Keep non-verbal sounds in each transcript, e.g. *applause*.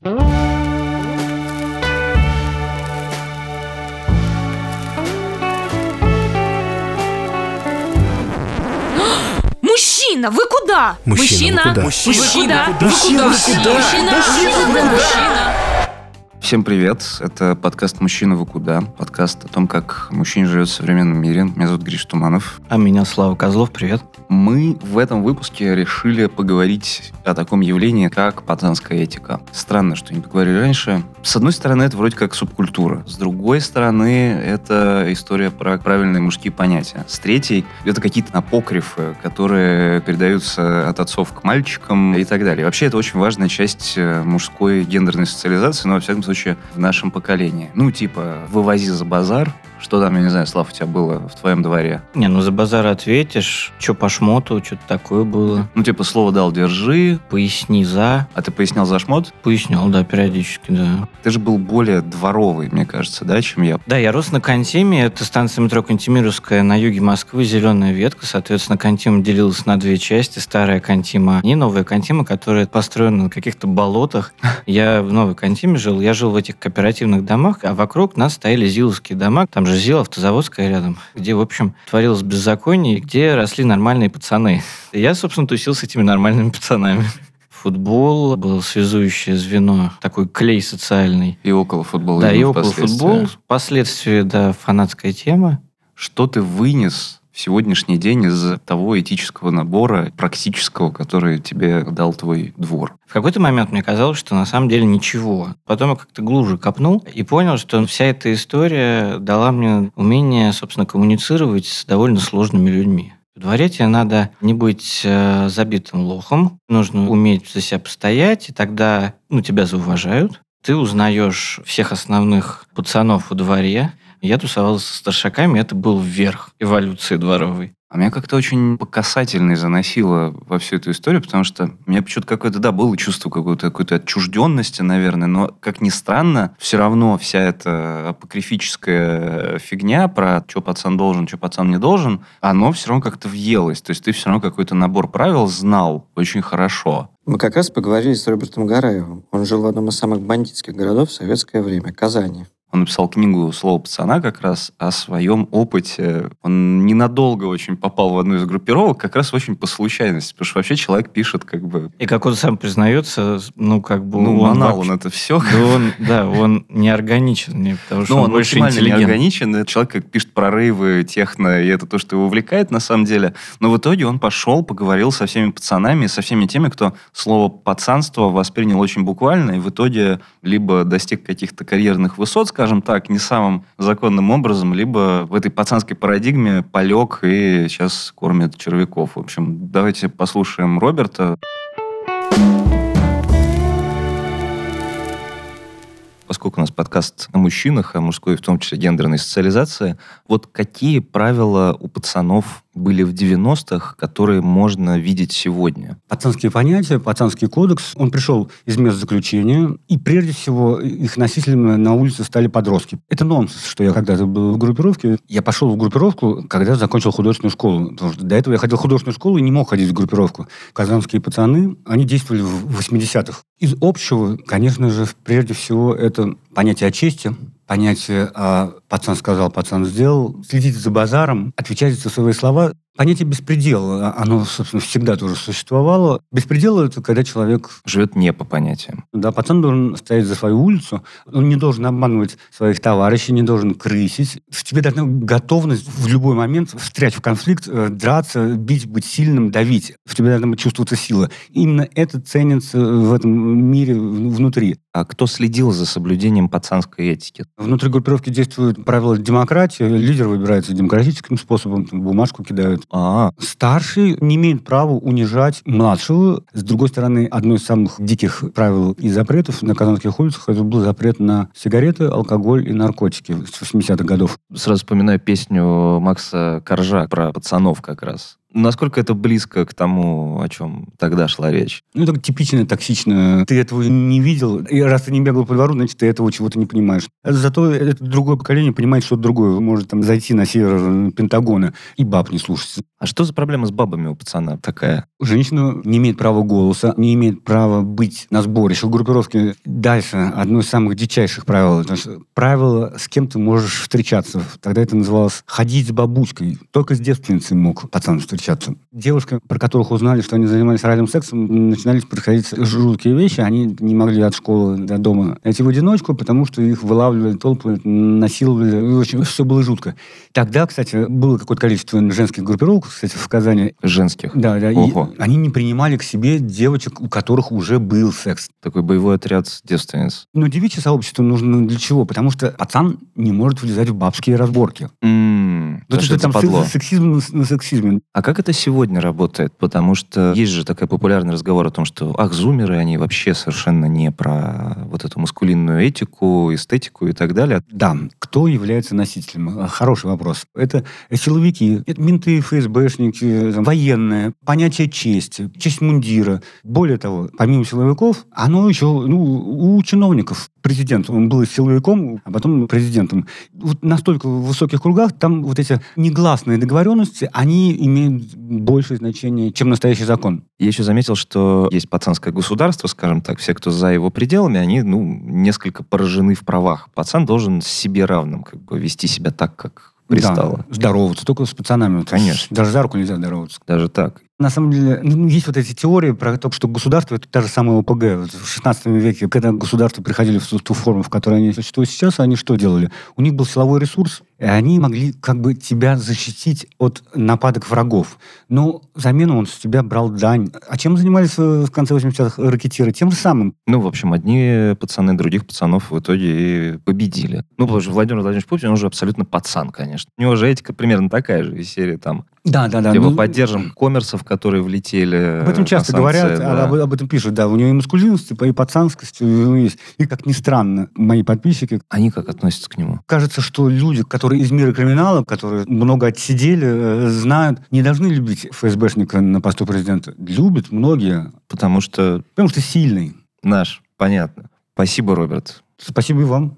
*gasps* Мужчина, вы куда? Мужчина, вы куда? Мужчина, Мужчина, вы куда? Мужчина, Вы вы куда? Мужчина, Мужчина, вы Мужчина, куда? Всем привет, это подкаст «Мужчина, вы куда?» Подкаст о том, как мужчина живет в современном мире. Меня зовут Гриш Туманов. А меня Слава Козлов, привет. Мы в этом выпуске решили поговорить о таком явлении, как пацанская этика. Странно, что не поговорили раньше. С одной стороны, это вроде как субкультура. С другой стороны, это история про правильные мужские понятия. С третьей, это какие-то апокрифы, которые передаются от отцов к мальчикам и так далее. Вообще, это очень важная часть э, мужской гендерной социализации, но, во всяком случае, в нашем поколении. Ну, типа, вывози за базар, что там, я не знаю, Слав, у тебя было в твоем дворе? Не, ну за базар ответишь, что по шмоту, что-то такое было. Ну, типа, слово дал, держи, Поясни за. а ты пояснял за шмот? Пояснял, да, периодически, да. Ты же был более дворовый, мне кажется, да, чем я. Да, я рос на Кантиме, это станция метро Кантемировская на юге Москвы, зеленая ветка, соответственно, Кантима делилась на две части, старая Кантима и новая Кантима, которая построена на каких-то болотах. *laughs* Я в новой Кантиме жил, я жил в этих кооперативных домах, а вокруг нас стояли зиловские дома, там же ЗИЛ автозаводская рядом, где, в общем, творилось беззаконие, где росли нормальные пацаны. И я, собственно, тусил с этими нормальными пацанами. Футбол был связующее звено, такой клей социальный. И около футбола. Да, и около впоследствии. футбол. Впоследствии, да, фанатская тема. Что ты вынес в сегодняшний день из того этического набора практического, который тебе дал твой двор? В какой-то момент мне казалось, что на самом деле ничего. Потом я как-то глубже копнул и понял, что вся эта история дала мне умение, собственно, коммуницировать с довольно сложными людьми. В дворе тебе надо не быть э, забитым лохом, нужно уметь за себя постоять, и тогда ну, тебя зауважают. Ты узнаешь всех основных пацанов во дворе. Я тусовался со старшаками, это был вверх эволюции дворовой. А меня как-то очень по касательной заносило во всю эту историю, потому что у меня почему-то какое-то, да, было чувство какой-то какой-то отчужденности, наверное, но, как ни странно, все равно вся эта апокрифическая фигня про что пацан должен, что пацан не должен, оно все равно как-то въелось. То есть ты все равно какой-то набор правил знал очень хорошо. Мы как раз поговорили с Робертом Гараевым. Он жил в одном из самых бандитских городов в советское время – Казани. Он написал книгу «Слово пацана» как раз о своем опыте. Он ненадолго очень попал в одну из группировок, как раз очень по случайности, потому что вообще человек пишет как бы... И как он сам признается, ну, как бы... Ну, он манал вообще- он это все. Да, он, да, он неорганичен, мне, потому что Ну, он, он больше интеллигент. неорганичен. Это человек как пишет прорывы, техно, и это то, что его увлекает на самом деле. Но в итоге он пошел, поговорил со всеми пацанами, со всеми теми, кто слово «пацанство» воспринял очень буквально, и в итоге либо достиг каких-то карьерных высот, скажем так, не самым законным образом, либо в этой пацанской парадигме полег и сейчас кормит червяков. В общем, давайте послушаем Роберта. Поскольку у нас подкаст о мужчинах, о мужской, в том числе гендерной социализации, вот какие правила у пацанов были в 90-х, которые можно видеть сегодня? Пацанские понятия, пацанский кодекс, он пришел из мест заключения, и прежде всего их носителями на улице стали подростки. Это нонсенс, что я когда-то был в группировке. Я пошел в группировку, когда закончил художественную школу. Потому что до этого я ходил в художественную школу и не мог ходить в группировку. Казанские пацаны, они действовали в 80-х. Из общего, конечно же, прежде всего, это понятие о чести, понятие о «пацан сказал, пацан сделал», следите за базаром, отвечайте за свои слова. Понятие беспредела, оно, собственно, всегда тоже существовало. Беспредел – это когда человек, Живет не по понятиям. да, пацан должен стоять за свою улицу, он не должен обманывать своих товарищей, не должен крысить. В тебе должна быть готовность в любой момент встрять в конфликт, э, драться, бить, быть сильным, давить. В тебе должна чувствоваться сила. Именно это ценится в этом мире внутри. А кто следил за соблюдением пацанской этики? Внутри группировки действуют правила демократии. Лидер выбирается демократическим способом, там, бумажку кидают. А, Старший не имеет права унижать младшего. С другой стороны, одно из самых диких правил и запретов на казанских улицах это был запрет на сигареты, алкоголь и наркотики с 80-х годов. сразу вспоминаю песню Макса Коржа про пацанов как раз. Насколько это близко к тому, о чем тогда шла речь? Ну, это типично токсично. Ты этого не видел, и раз ты не бегал по двору, значит, ты этого чего-то не понимаешь. Зато это другое поколение понимает что-то другое. Может там зайти на север Пентагона и баб не слушаться. А что за проблема с бабами у пацана такая? Женщина не имеет права голоса, не имеет права быть на сборище в группировке. Дальше, одно из самых дичайших правил. Потому что правило, с кем ты можешь встречаться. Тогда это называлось «ходить с бабушкой». Только с девственницей мог пацан встречаться. Девушки, про которых узнали, что они занимались оральным сексом, начинали происходить жуткие вещи. Они не могли от школы до дома найти в одиночку, потому что их вылавливали толпы, насиловали. И очень, все было жутко. Тогда, кстати, было какое-то количество женских группировок, кстати, в Казани. Женских? Да, да. Ого. И они не принимали к себе девочек, у которых уже был секс. Такой боевой отряд девственниц. Но девичье сообщество нужно для чего? Потому что пацан не может влезать в бабские разборки. Ну, потому что это там секс- сексизм на сексизме. А как это сегодня работает? Потому что есть же такой популярный разговор о том, что ах, зумеры, они вообще совершенно не про вот эту маскулинную этику, эстетику и так далее. Да, кто является носителем? А, Хороший вопрос. Это силовики, это менты, ФСБшники, там, военные, понятие чести, честь мундира. Более того, помимо силовиков, оно еще ну, у чиновников. Президент, он был силовиком, а потом президентом. Вот настолько в высоких кругах там вот эти негласные договоренности, они имеют большее значение, чем настоящий закон. Я еще заметил, что есть пацанское государство, скажем так, все, кто за его пределами, они, ну, несколько поражены в правах. Пацан должен себе равным как бы вести себя так, как пристало. Да, здороваться только с пацанами. Конечно. Даже за руку нельзя здороваться. Даже так. На самом деле, ну, есть вот эти теории про то, что государство это та же самая ОПГ. Вот в 16 веке, когда государства приходили в ту, форму, в которой они существуют сейчас, они что делали? У них был силовой ресурс, и они могли как бы тебя защитить от нападок врагов. Но взамен он с тебя брал дань. А чем занимались э, в конце 80-х ракетиры? Тем же самым. Ну, в общем, одни пацаны других пацанов в итоге и победили. Ну, потому что Владимир Владимирович Путин, он же абсолютно пацан, конечно. У него же этика примерно такая же из серии там. Да, да, да. Типа Ну, поддержим коммерсов, которые влетели Об этом на часто санкции, говорят, да. а об, об этом пишут, да. У него и маскулинность, и пацанскость есть. И, как ни странно, мои подписчики Они как относятся к нему? Кажется, что люди, которые из мира криминала, которые много отсидели, э, знают, не должны любить ФСБшника на посту президента. Любят многие, Потому что потому что сильный. наш, понятно. Спасибо, Роберт. Спасибо и вам.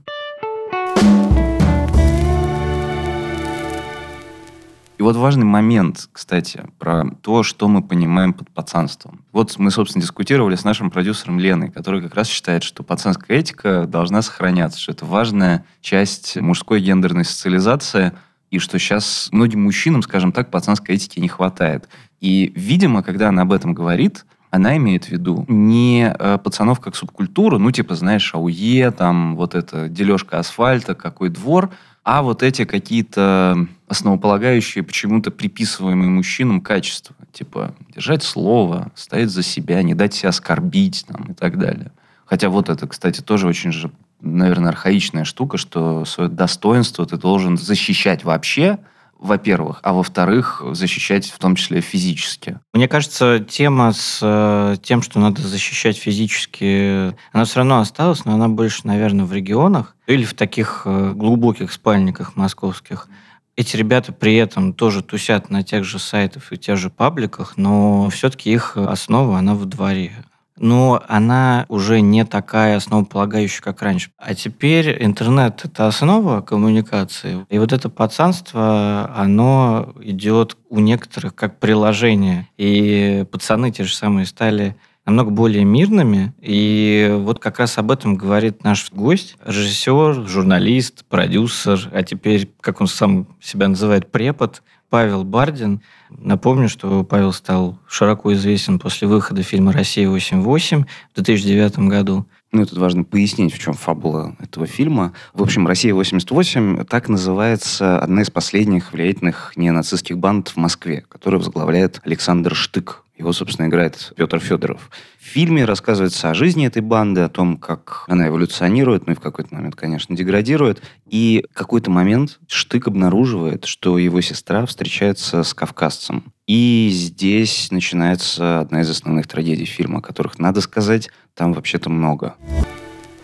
И вот важный момент, кстати, про то, что мы понимаем под пацанством. Вот мы, собственно, дискутировали с нашим продюсером Леной, который как раз считает, что пацанская этика должна сохраняться, что это важная часть мужской гендерной социализации, и что сейчас многим мужчинам, скажем так, пацанской этики не хватает. И, видимо, когда она об этом говорит, она имеет в виду не э, пацанов как субкультуру, ну, типа, знаешь, АУЕ, там, вот это дележка асфальта, какой двор, а вот эти какие-то основополагающие, почему-то приписываемые мужчинам качества. Типа, держать слово, стоять за себя, не дать себя оскорбить там, и так далее. Хотя вот это, кстати, тоже очень же, наверное, архаичная штука, что свое достоинство ты должен защищать вообще, во-первых, а во-вторых, защищать в том числе физически. Мне кажется, тема с э, тем, что надо защищать физически, она все равно осталась, но она больше, наверное, в регионах или в таких э, глубоких спальниках московских. Эти ребята при этом тоже тусят на тех же сайтах и тех же пабликах, но все-таки их основа, она в дворе. Но она уже не такая основополагающая, как раньше. А теперь интернет – это основа коммуникации. И вот это пацанство, оно идет у некоторых как приложение. И пацаны те же самые стали намного более мирными. И вот как раз об этом говорит наш гость, режиссер, журналист, продюсер, а теперь, как он сам себя называет, препод Павел Бардин. Напомню, что Павел стал широко известен после выхода фильма «Россия-88» в 2009 году. Ну, тут важно пояснить, в чем фабула этого фильма. В общем, «Россия-88» так называется одна из последних влиятельных ненацистских банд в Москве, которую возглавляет Александр Штык. Его, собственно, играет Петр Федоров. В фильме рассказывается о жизни этой банды, о том, как она эволюционирует, ну и в какой-то момент, конечно, деградирует. И какой-то момент Штык обнаруживает, что его сестра встречается с кавказцем. И здесь начинается одна из основных трагедий фильма, которых, надо сказать, там вообще-то много.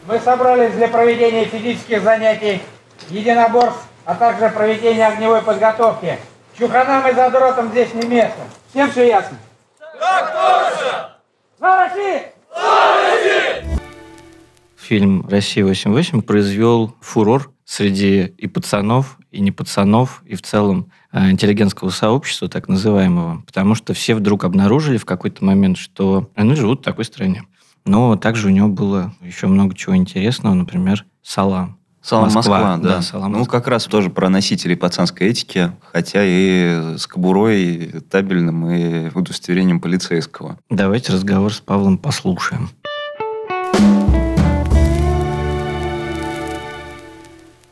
Мы собрались для проведения физических занятий, единоборств, а также проведения огневой подготовки. Чуханам и задротам здесь не место. Всем все ясно? Так точно! Фильм «Россия-88» произвел фурор среди и пацанов, и не пацанов, и в целом э, интеллигентского сообщества, так называемого, потому что все вдруг обнаружили в какой-то момент, что они живут в такой стране. Но также у него было еще много чего интересного, например, «Салам». Салам Москва, Москва, да. да, «Салам ну, Москва». как раз тоже про носителей пацанской этики, хотя и с кобурой, табельным и удостоверением полицейского. Давайте разговор с Павлом послушаем.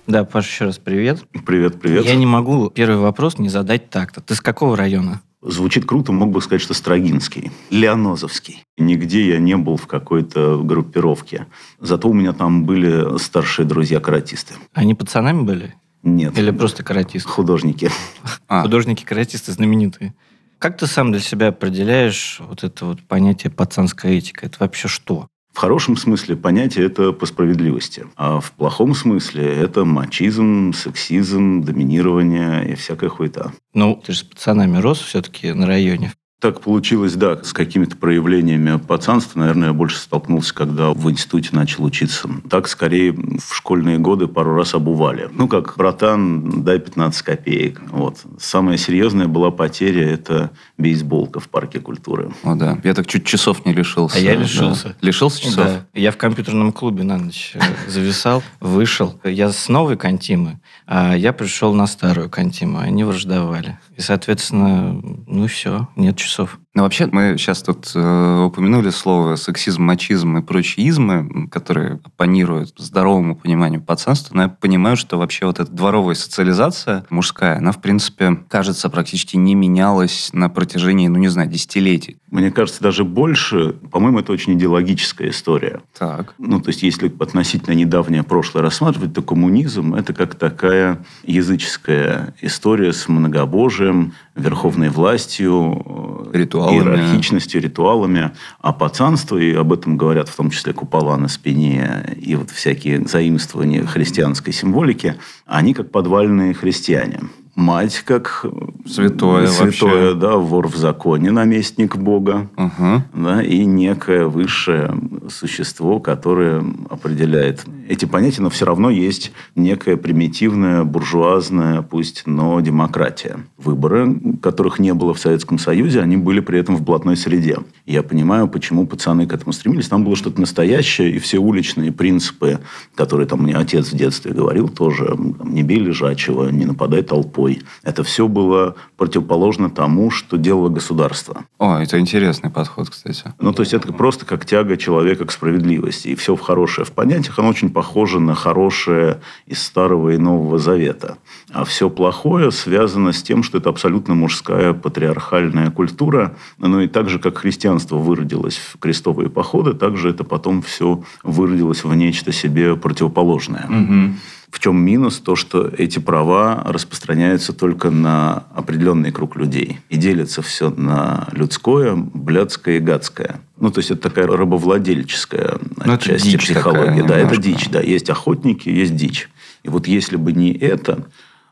Да, Паша, еще раз привет. Привет, привет. Я не могу первый вопрос не задать так-то. Ты с какого района? Звучит круто, мог бы сказать, что Строгинский, Леонозовский. Нигде я не был в какой-то группировке. Зато у меня там были старшие друзья-каратисты. Они пацанами были? Нет. Или просто каратисты? Художники. *laughs* А. Художники-каратисты знаменитые. Как ты сам для себя определяешь вот это вот понятие пацанская этика? Это вообще что? В хорошем смысле понятие это по справедливости. А в плохом смысле это мачизм, сексизм, доминирование и всякая хуета. Ну, ты же с пацанами рос все-таки на районе. Так получилось, да, с какими-то проявлениями пацанства, наверное, я больше столкнулся, когда в институте начал учиться. Так, скорее, в школьные годы пару раз обували. Ну, как, братан, дай 15 копеек. Вот. Самая серьезная была потеря – это бейсболка в парке культуры. О, да. Я так чуть часов не лишился. А я Да. лишился. Лишился часов? Да. Я в компьютерном клубе на ночь э, зависал, вышел. Я с новой контимы, а я пришел на старую контиму. Они враждовали. И, соответственно, ну все, нет часов. Ну, вообще, мы сейчас тут э, упомянули слово сексизм, мачизм и прочие измы, которые оппонируют здоровому пониманию пацанства. Но я понимаю, что вообще вот эта дворовая социализация мужская, она, в принципе, кажется, практически не менялась на протяжении, ну, не знаю, десятилетий. Мне кажется, даже больше, по-моему, это очень идеологическая история. Так. Ну, то есть, если относительно недавнее прошлое рассматривать, то коммунизм – это как такая языческая история с многобожием, верховной властью, э, Ритуалами. Иерархичностью, ритуалами. А пацанство, и об этом говорят в том числе купола на спине и вот всякие заимствования христианской символики, они как подвальные христиане. Мать как Святое святое вообще. да, вор в законе, наместник Бога Ага. да, и некое высшее существо, которое определяет эти понятия, но все равно есть некая примитивная, буржуазная, пусть, но демократия. Выборы, которых не было в Советском Союзе, они были при этом в блатной среде. Я понимаю, почему пацаны к этому стремились. Там было что-то настоящее, и все уличные принципы, которые там мне отец в детстве говорил, тоже там, не бей лежачего, не нападай толпой. Это все было противоположно тому, что делало государство. О, это интересный подход, кстати. Ну, то есть, это просто как тяга человека к справедливости. И все в хорошее в понятиях, оно очень похоже на хорошее из Старого и Нового Завета. А все плохое связано с тем, что это абсолютно мужская патриархальная культура. Ну, и так же, как христианство выродилось в крестовые походы, так же это потом все выродилось в нечто себе противоположное. В чем минус? То, что эти права распространяются только на определенный круг людей. И делится все на людское, блядское и гадское. Ну, то есть, это такая рабовладельческая Ну, это отчасти дичь психология. такая да, это немножко. дичь. Да, есть охотники, есть дичь. И вот если бы не это,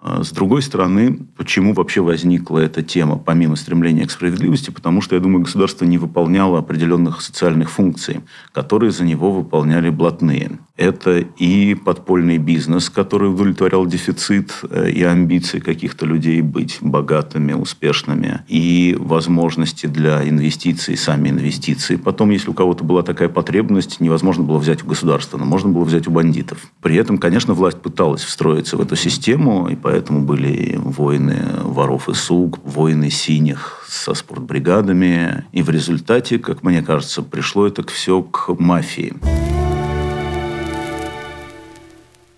с другой стороны, почему вообще возникла эта тема, помимо стремления к справедливости? Потому что, я думаю, государство не выполняло определенных социальных функций, которые за него выполняли блатные. Это и подпольный бизнес, который удовлетворял дефицит э, и амбиции каких-то людей быть богатыми, успешными, и возможности для инвестиций, сами инвестиции. Потом, если у кого-то была такая потребность, невозможно было взять у государства, но можно было взять у бандитов. При этом, конечно, власть пыталась встроиться в эту систему, и поэтому были и войны воров и сук, войны синих со спортбригадами. И в результате, как мне кажется, пришло это все к мафии.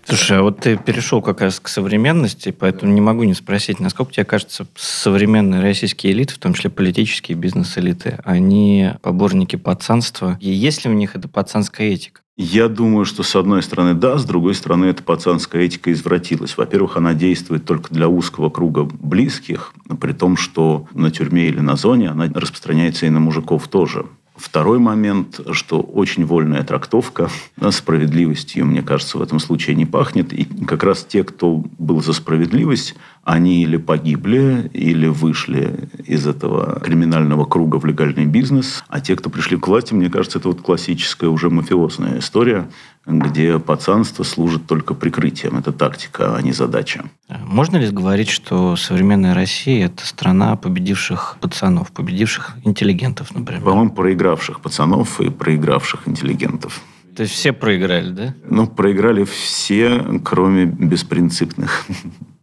Слушай, а вот ты перешел как раз к современности, поэтому не могу не спросить, насколько тебе кажется, современные российские элиты, в том числе политические бизнес-элиты, они поборники пацанства? И есть ли у них эта пацанская этика? Я думаю, что с одной стороны да, с другой стороны эта пацанская этика извратилась. Во-первых, она действует только для узкого круга близких, при том, что на тюрьме или на зоне она распространяется и на мужиков тоже. Второй момент, что очень вольная трактовка да, справедливостью, мне кажется, в этом случае не пахнет. И как раз те, кто был за справедливость, они или погибли, или вышли из этого криминального круга в легальный бизнес. А те, кто пришли к власти, мне кажется, это вот классическая уже мафиозная история, где пацанство служит только прикрытием. Это тактика, а не задача. Можно ли говорить, что современная Россия – это страна победивших пацанов, победивших интеллигентов, например? По-моему, проигравших пацанов и проигравших интеллигентов. То есть все проиграли, да? Ну, проиграли все, кроме беспринципных.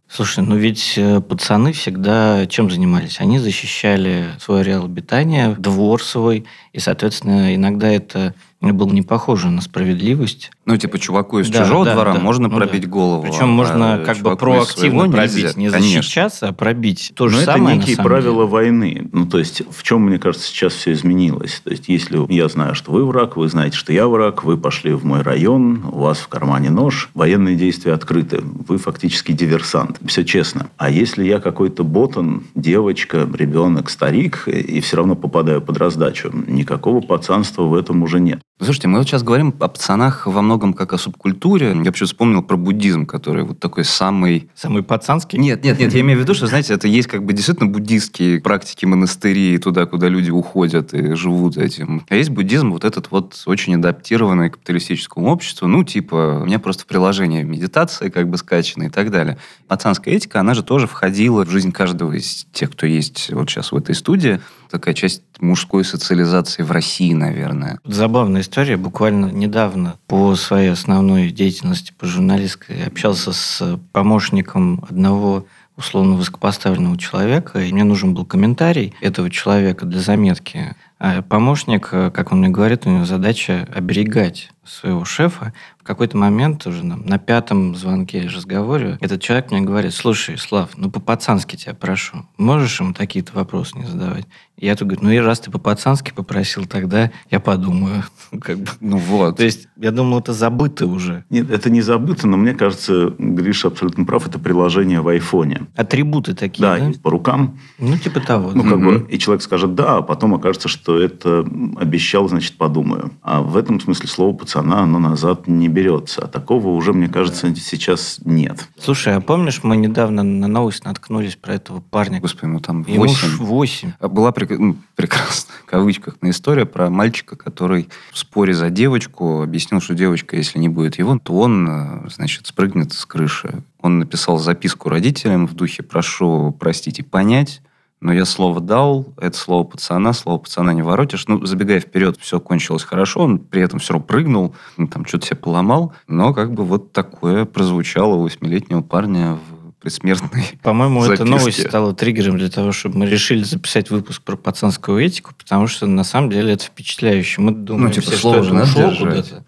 Слушай, ну ведь э, пацаны всегда чем занимались? Они защищали свой ареал обитания, двор свой, и, соответственно, иногда это было не похоже на справедливость. Ну, типа, чуваку из Да, чужого да, двора да. можно Ну пробить да. голову. Причем а можно как бы проактивно пробить, нельзя. не Конечно. защищаться, а пробить. То же Но это самое, некие самом правила деле. войны. Ну, то есть, в чем, мне кажется, сейчас все изменилось. То есть, если я знаю, что вы враг, вы знаете, что я враг, вы пошли в мой район, у вас в кармане нож, военные действия открыты, вы фактически диверсант. Все честно. А если я какой-то ботан, девочка, ребенок, старик, и все равно попадаю под раздачу, никакого пацанства в этом уже нет. Слушайте, мы вот сейчас говорим о пацанах во многом как о субкультуре. Я почему вспомнил про буддизм, который вот такой самый... Самый пацанский? Нет, нет, нет, я имею в виду, что, знаете, это есть как бы действительно буддистские практики монастыри, туда, куда люди уходят и живут этим. А есть буддизм вот этот вот очень адаптированный к капиталистическому обществу. Ну, типа, у меня просто в приложении медитация как бы скачана и так далее. Пацанская этика, она же тоже входила в жизнь каждого из тех, кто есть вот сейчас в этой студии. Такая часть мужской социализации в России, наверное. Забавная история. Буквально недавно по своей основной деятельности, по журналистской, общался с помощником одного условно высокопоставленного человека, и мне нужен был комментарий этого человека для заметки. А помощник, э, как он мне говорит, у него задача оберегать своего шефа. В какой-то момент уже на, на пятом звонке или разговоре этот человек мне говорит, слушай, Слав, ну по-пацански тебя прошу, можешь ему такие-то вопросы не задавать? И я тут говорю, ну и раз ты по-пацански попросил, тогда я подумаю. *laughs* Как бы. Ну вот. То есть я думал, это забыто уже. Нет, это не забыто, но мне кажется, Гриша абсолютно прав, это приложение в айфоне. Атрибуты такие, Да, да? есть по рукам. Ну, типа того. Ну, да. как Мгм. бы, и человек скажет «да», а потом окажется, что это обещал, значит, подумаю. А в этом смысле слово пацана, оно назад не берется. А такого уже, мне кажется, сейчас нет. Слушай, а помнишь, мы недавно на новость наткнулись про этого парня? Господи, ну там Ему ж 8. восемь. А Была прек- ну, прекрасная, в кавычках, история про мальчика, который в споре за девочку объяснил, что девочка, если не будет его, то он, э, значит, спрыгнет с крыши. Он написал записку родителям в духе «прошу простить и понять», но я слово дал, это слово пацана, слово пацана не воротишь. Ну, забегая вперед, все кончилось хорошо, он при этом все равно прыгнул, ну, там что-то себе поломал, но как бы вот такое прозвучало у восьмилетнего парня в предсмертной *laughs* По-моему, эта записке. новость стала триггером для того, чтобы мы решили записать выпуск про пацанскую этику, потому что на самом деле это впечатляюще. Мы думаем, Ну, типа, все, слово что это ушло куда-то.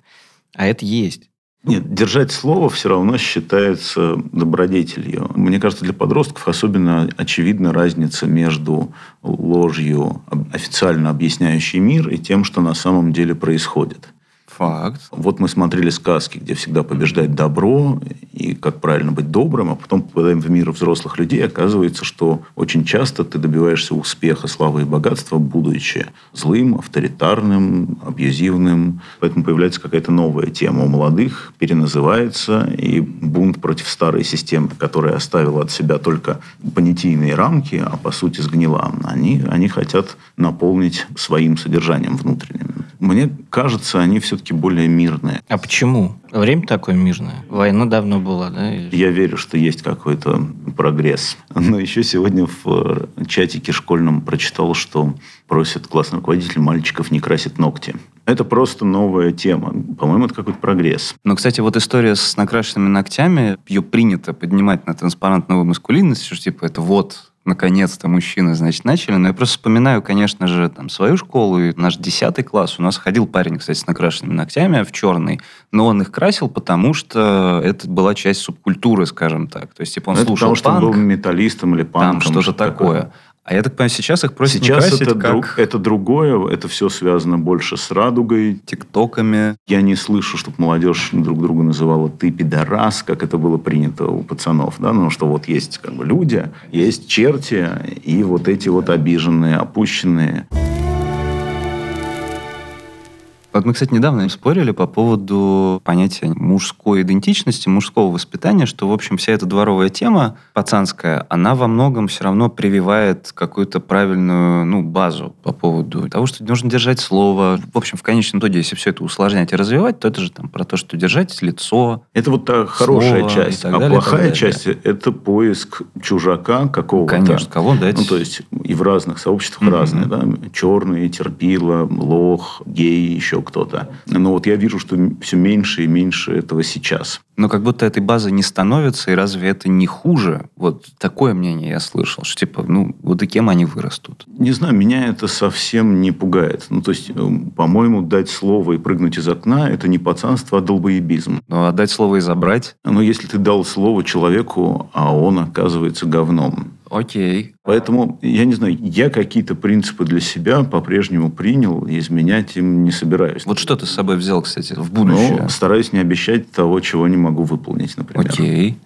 А это есть. Нет, держать слово все равно считается добродетелью. Мне кажется, для подростков особенно очевидна разница между ложью, официально объясняющей мир, и тем, что на самом деле происходит. Факт. Вот мы смотрели сказки, где всегда побеждает добро, и как правильно быть добрым, а потом попадаем в мир взрослых людей, оказывается, что очень часто ты добиваешься успеха, славы и богатства, будучи злым, авторитарным, абьюзивным. Поэтому появляется какая-то новая тема у молодых, переназывается, и бунт против старой системы, которая оставила от себя только понятийные рамки, а по сути сгнила. Они, они хотят наполнить своим содержанием внутренним. Мне кажется, они все-таки более мирные. А почему? Время такое мирное. Война давно была, да? Я верю, что есть какой-то прогресс. Но еще сегодня в э, чатике школьном прочитал, что просит классный руководитель мальчиков не красить ногти. Это просто новая тема. По-моему, это какой-то прогресс. Но, кстати, вот история с накрашенными ногтями, ее принято поднимать на транспарант новой маскулинности, что типа это вот наконец-то мужчины, значит, начали. Но я просто вспоминаю, конечно же, там, свою школу и наш 10 класс. У нас ходил парень, кстати, с накрашенными ногтями в черный, но он их красил, потому что это была часть субкультуры, скажем так. То есть, типа, он Ну, это слушал потому, что он панк, был металлистом или панком. там что-то такое. А я так понимаю, сейчас их просят не Сейчас красить это, как друг- это другое, это все связано больше с радугой. тиктоками. Я не слышу, чтобы молодежь друг друга называла «ты пидорас», как это было принято у пацанов. Да? Ну, что вот есть как бы люди, есть черти, и вот эти вот обиженные, опущенные. Вот мы, кстати, недавно спорили по поводу понятия мужской идентичности, мужского воспитания, что, в общем, вся эта дворовая тема пацанская, она во многом все равно прививает какую-то правильную ну, базу по поводу того, что нужно держать слово. В общем, в конечном итоге, если все это усложнять и развивать, то это же там про то, что держать лицо. Это вот та хорошая часть. а далее, плохая часть – это поиск чужака какого-то. Конечно, кого дать. Ну, то есть и в разных сообществах Мгм. разные, да, черные, терпила, лох, гей, еще кто-то. Но вот я вижу, что все меньше и меньше этого сейчас. Но как будто этой базы не становится, и разве это не хуже? Вот такое мнение я слышал, что типа, ну, вот и кем они вырастут? Не знаю, меня это совсем не пугает. Ну, то есть, э, по-моему, дать слово и прыгнуть из окна – это не пацанство, а долбоебизм. Но отдать слово и забрать? Но если ты дал слово человеку, а он оказывается говном, Окей. Поэтому, я не знаю, я какие-то принципы для себя по-прежнему принял, и изменять им не собираюсь. Вот что ты с собой взял, кстати, в будущее? Ну, стараюсь не обещать того, чего не могу выполнить, например. Окей.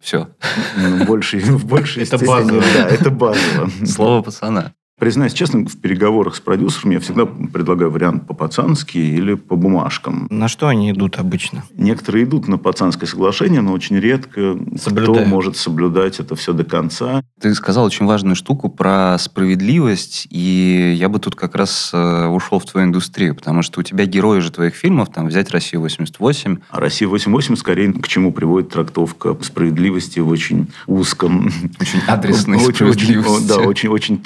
Все. Ну, больше, в большей Это степени, базово. Да, это базово. Слово пацана. Признаюсь честно, в переговорах с продюсером я всегда предлагаю вариант по-пацански или по бумажкам. На что они идут обычно? Некоторые идут на пацанское соглашение, но очень редко кто Соблюдают. может соблюдать это все до конца. Ты сказал очень важную штуку про справедливость, и я бы тут как раз э, ушел в твою индустрию, потому что у тебя герои же твоих фильмов, там, взять «Россию 88», А Россия 88 скорее к чему приводит трактовка справедливости в очень узком... очень адресной *laughs* очень- справедливости. очень- Да, очень, очень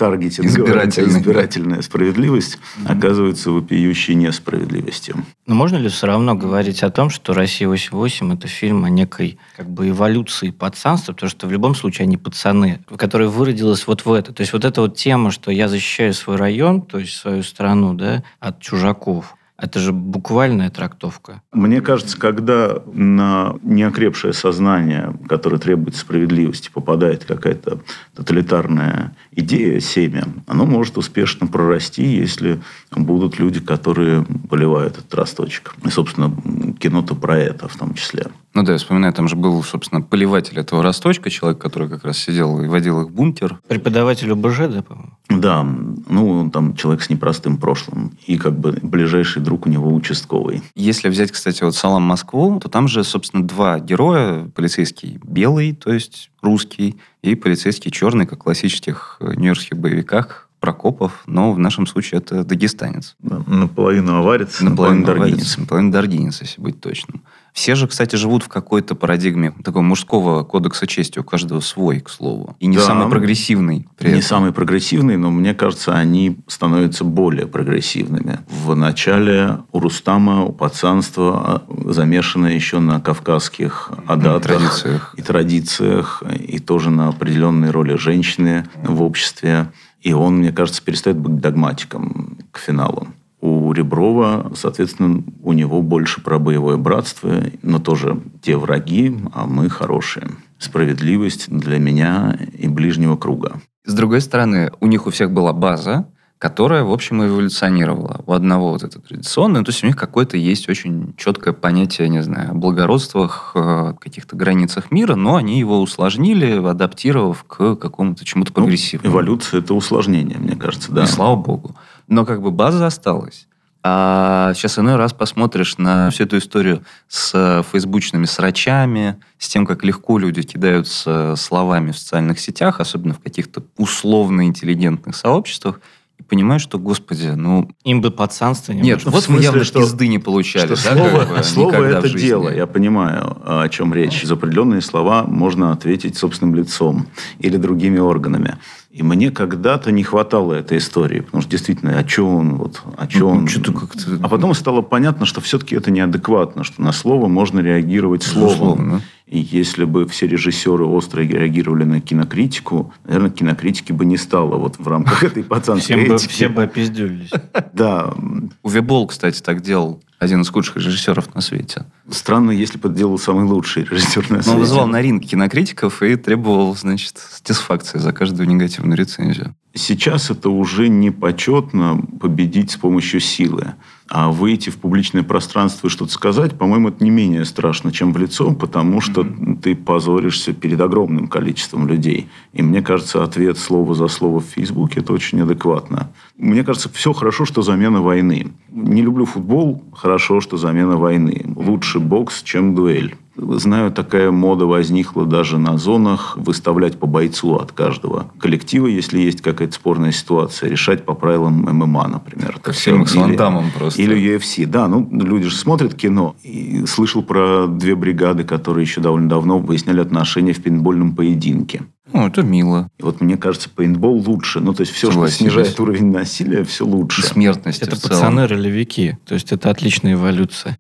Избирательной. избирательная справедливость оказывается вопиющей несправедливостью. Но можно ли все равно говорить о том, что «Россия 88» это фильм о некой как бы эволюции пацанства, потому что в любом случае они пацаны, которая выродилась вот в это. То есть вот эта вот тема, что я защищаю свой район, то есть свою страну, да, от чужаков, это же буквальная трактовка. Мне кажется, когда на неокрепшее сознание, которое требует справедливости, попадает какая-то тоталитарная идея, семя, оно может успешно прорасти, если будут люди, которые поливают этот росточек. И, собственно, кино-то про это в том числе. Ну да, я вспоминаю, там же был, собственно, поливатель этого росточка, человек, который как раз сидел и водил их в бункер. Преподаватель ОБЖ, да, по-моему? Да, ну, он там человек с непростым прошлым. И как бы ближайший друг у него участковый. Если взять, кстати, вот «Салам Москву», то там же, собственно, два героя. Полицейский белый, то есть русский, и полицейский черный, как в классических э, нью-йоркских боевиках, Прокопов, но в нашем случае это дагестанец. Наполовину аварец, Наполовину наполовину даргинец. даргинец. Наполовину даргинец, если быть точным. Все же, кстати, живут в какой-то парадигме такого мужского кодекса чести. У каждого свой, к слову. И не Да. самый прогрессивный. Не этом. самые прогрессивные, но мне кажется, они становятся более прогрессивными. В начале у Рустама, у пацанства а, замешано еще на кавказских адатах традициях. и традициях, и тоже на определенной роли женщины в обществе. И он, мне кажется, перестает быть догматиком к финалу. У Реброва, соответственно, у него больше про боевое братство, но тоже те враги, а мы хорошие. Справедливость для меня и ближнего круга. С другой стороны, у них у всех была база, которая, в общем, эволюционировала. У одного вот это традиционное, то есть у них какое-то есть очень четкое понятие, не знаю, о благородствах, э, каких-то границах мира, но они его усложнили, адаптировав к какому-то чему-то Ну, прогрессивному. эволюция – это усложнение, мне кажется, да. И слава богу. Но как бы база осталась. А сейчас иной раз посмотришь на всю эту историю с э, фейсбучными срачами, с тем, как легко люди кидаются словами в социальных сетях, особенно в каких-то условно-интеллигентных сообществах, и понимаешь, что, господи, ну... Им бы пацанство не Нет, ну, вот мы смысле, явно что- пизды не получали. Что да, слово, как бы, слово это жизни. дело. Я понимаю, о чем речь. За определенные слова можно ответить собственным лицом или другими органами. И мне когда-то не хватало этой истории, потому что действительно, о чем он, вот, о чем Ну, он. что-то как-то- А потом стало понятно, что все-таки это неадекватно, что на слово можно реагировать словом. Безусловно. И если бы все режиссеры остро реагировали на кинокритику, наверное, кинокритики бы не стало вот в рамках этой пацанской Всем бы, этики. все бы опиздюлились. *laughs* Да, Уве Болл, кстати, так делал. Один из худших режиссеров на свете. странно, если бы это делал самый лучший режиссер на Но он свете. вызывал на ринг кинокритиков и требовал, значит, стисфакции за каждую негативную рецензию. Сейчас это уже не почетно победить с помощью силы. А выйти в публичное пространство и что-то сказать, по-моему, это не менее страшно, чем в лицо, потому что mm-hmm. ты позоришься перед огромным количеством людей. И мне кажется, ответ слово за слово в Фейсбуке – это очень адекватно. Мне кажется, все хорошо, что замена войны. Не люблю футбол, хорошо, что замена войны. Лучше бокс, чем дуэль. Знаю, такая мода возникла даже на зонах выставлять по бойцу от каждого коллектива, если есть какая-то спорная ситуация, решать по правилам ММА, например. Как в фильмах с Ван Дамом просто. Или UFC. Да, ну, люди же смотрят кино. И слышал про две бригады, которые еще довольно давно выясняли отношения в пейнтбольном поединке. Ну, это мило. И вот мне кажется, пейнтбол лучше. Ну, то есть все, Согласен. что снижает уровень насилия, все лучше. И смертность Это в целом. пацаны-ролевики. То есть это отличная эволюция.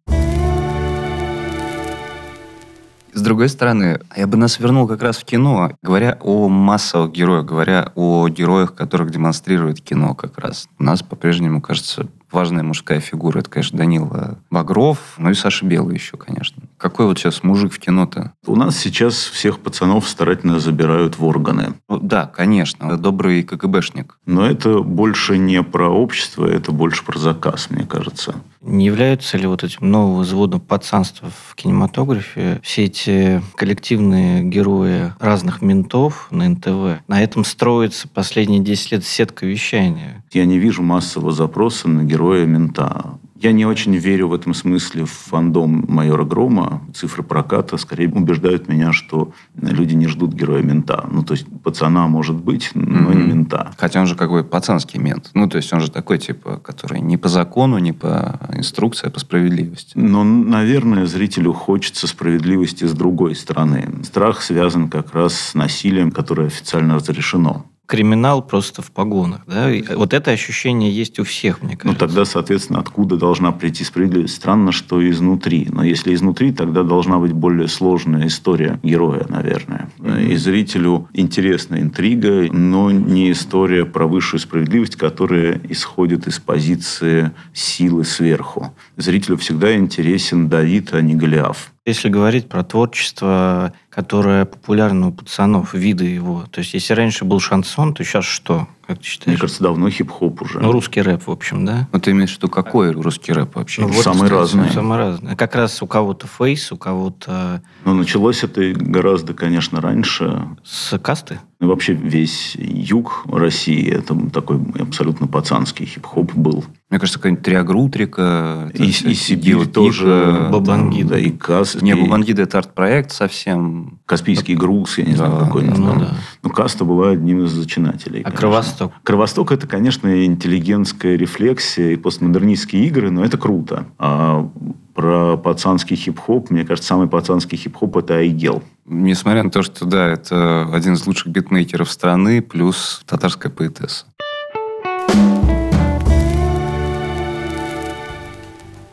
С другой стороны, я бы нас вернул как раз в кино, говоря о массовых героях, говоря о героях, которых демонстрирует кино как раз. У нас по-прежнему, кажется, важная мужская фигура. Это, конечно, Данила Багров, ну и Саша Белый еще, конечно. Какой вот сейчас мужик в кино-то? У нас сейчас всех пацанов старательно забирают в органы. Ну, да, конечно, добрый КГБшник. Но это больше не про общество, это больше про заказ, мне кажется. Не являются ли вот этим новым взводом пацанства в кинематографе все эти коллективные герои разных ментов на НТВ? На этом строится последние 10 лет сетка вещания. Я не вижу массового запроса на героя мента. Я не очень верю в этом смысле в фандом майора Грома. Цифры проката скорее убеждают меня, что люди не ждут героя мента. Ну, то есть пацана может быть, но не Мгм. мента. Хотя он же как бы пацанский мент. Ну, то есть он же такой, типа, который не по закону, не по инструкции, а по справедливости. Но, наверное, зрителю хочется справедливости с другой стороны. Страх связан как раз с насилием, которое официально разрешено. Криминал просто в погонах, да? И вот это ощущение есть у всех, мне Ну, кажется. тогда, соответственно, откуда должна прийти справедливость? Странно, что изнутри. Но если изнутри, тогда должна быть более сложная история героя, наверное. И зрителю интересна интрига, но не история про высшую справедливость, которая исходит из позиции силы сверху. Зрителю всегда интересен Давид, а не Голиаф. Если говорить про творчество, которое популярно у пацанов, виды его, то есть если раньше был шансон, то сейчас что? Как ты Мне считаешь? кажется, давно хип-хоп уже. Ну, русский рэп, в общем, да? Ну, ты имеешь в виду, какой русский рэп вообще? Ну, самые кстати. разные. Самое разное. Как раз у кого-то фейс, у кого-то Но началось это гораздо, конечно, раньше. с касты. Ну, Вообще весь юг России это такой абсолютно пацанский хип-хоп был. Мне кажется, какая-нибудь Триагрутрика. И, и Сибирь тоже. Бабангида. Да, и Каспий. Не, Бабангида это арт-проект совсем. Каспийский груз, я не знаю, Да, какой ну назвал. да. Но Каста была одним из зачинателей. А конечно. Кровосток? Кровосток это, конечно, интеллигентская рефлексия и постмодернистские игры, но это круто. А про пацанский хип-хоп, мне кажется, самый пацанский хип-хоп это Айгел. Несмотря на то, что, да, это один из лучших битмейкеров страны, плюс татарская поэтесса.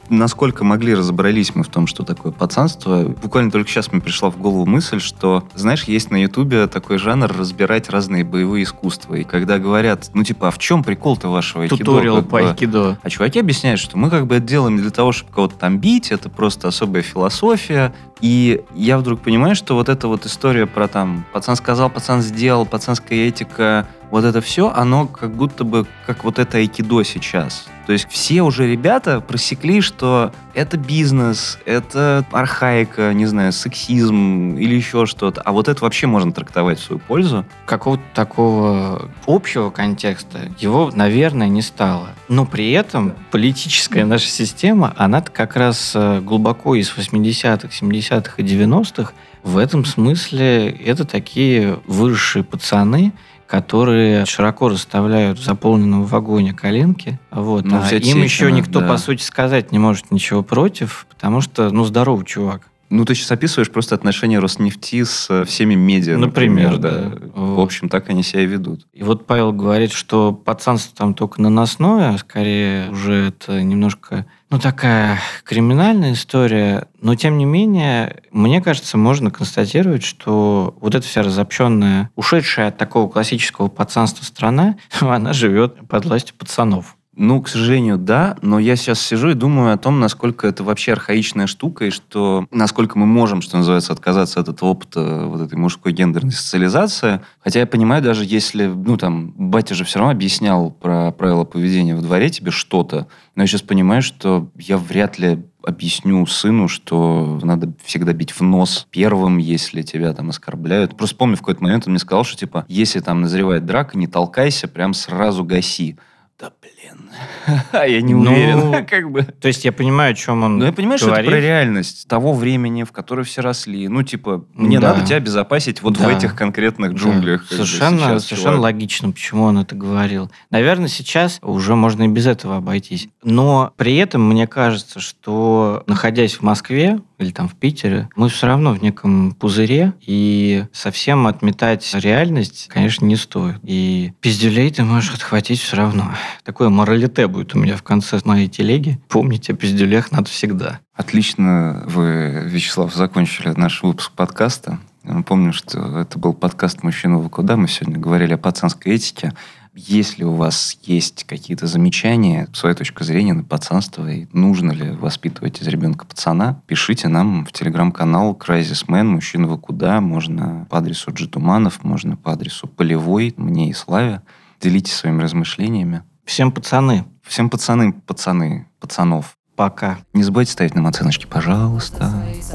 Насколько могли, разобрались мы в том, что такое пацанство. Буквально только сейчас мне пришла в голову мысль, что, знаешь, есть на Ютубе такой жанр разбирать разные боевые искусства. И когда говорят, ну, типа, а в чем прикол-то вашего айкидо? Туториал Как по бы- айкидо. а чуваки объясняют, что мы как бы это делаем для того, чтобы кого-то там бить, это просто особая философия. И я вдруг понимаю, что вот эта вот история про там пацан сказал, пацан сделал, пацанская этика, вот это все, оно как будто бы как вот это айкидо сейчас. То есть все уже ребята просекли, что это бизнес, это архаика, не знаю, сексизм или еще что-то. А вот это вообще можно трактовать в свою пользу. Какого-то такого общего контекста его, наверное, не стало. Но при этом политическая наша система, она как раз э, глубоко из 80-х, 70-х и 90-х в этом смысле это такие выросшие пацаны, которые широко расставляют в заполненном вагоне коленки. Вот. Ну, а им еще никто, да. по сути, сказать не может ничего против, потому что, ну, здоровый чувак. Ну, ты сейчас описываешь просто отношения Роснефти с э, всеми медиа, Например, например, да. да. Вот. В общем, так они себя и ведут. И вот Павел говорит, что пацанство там только наносное, а скорее уже это немножко, ну, такая криминальная история. Но, тем не менее, мне кажется, можно констатировать, что вот эта вся разобщенная, ушедшая от такого классического пацанства страна, *laughs* она живет под властью пацанов. Ну, к сожалению, да, но я сейчас сижу и думаю о том, насколько это вообще архаичная штука, и что насколько мы можем, что называется, отказаться от этого опыта вот этой мужской гендерной социализации. Хотя я понимаю, даже если, ну, там, батя же все равно объяснял про правила поведения во дворе тебе что-то, но я сейчас понимаю, что я вряд ли объясню сыну, что надо всегда бить в нос первым, если тебя там оскорбляют. Просто помню, в какой-то момент он мне сказал, что, типа, если там назревает драка, не толкайся, прям сразу гаси. Да, блин. *laughs* А я не Ну, уверен, *laughs* как бы. То есть я понимаю, о чем он Ну, я понимаю, что это говорит. про реальность того времени, в которое все росли. Ну, типа, мне Да. надо тебя обезопасить вот в Да. этих конкретных джунглях. бы, Совершенно, сейчас, совершенно логично, почему он это говорил. Наверное, сейчас уже можно и без этого обойтись. Но при этом мне кажется, что находясь в Москве или там в Питере, мы все равно в неком пузыре, и совсем отметать реальность, конечно, не стоит. И пиздюлей ты можешь отхватить все равно. Такое моралите будет у меня в конце моей телеги. Помните, о пиздюлях надо всегда. Отлично вы, Вячеслав, закончили наш выпуск подкаста. Напомню, что это был подкаст «Мужчина, вы куда?». Мы сегодня говорили о пацанской этике. Если у вас есть какие-то замечания, своя точка зрения на пацанство, и нужно ли воспитывать из ребенка пацана, пишите нам в телеграм-канал Crisis Man, «Мужчина, вы куда?». Можно по адресу Джитуманов, можно по адресу Полевой, мне и Славе. Делитесь своими размышлениями. Всем пацаны, Всем пацаны, пацаны, пацанов. пока. Не забывайте ставить нам оценочки, пожалуйста.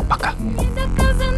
Пока. Пока.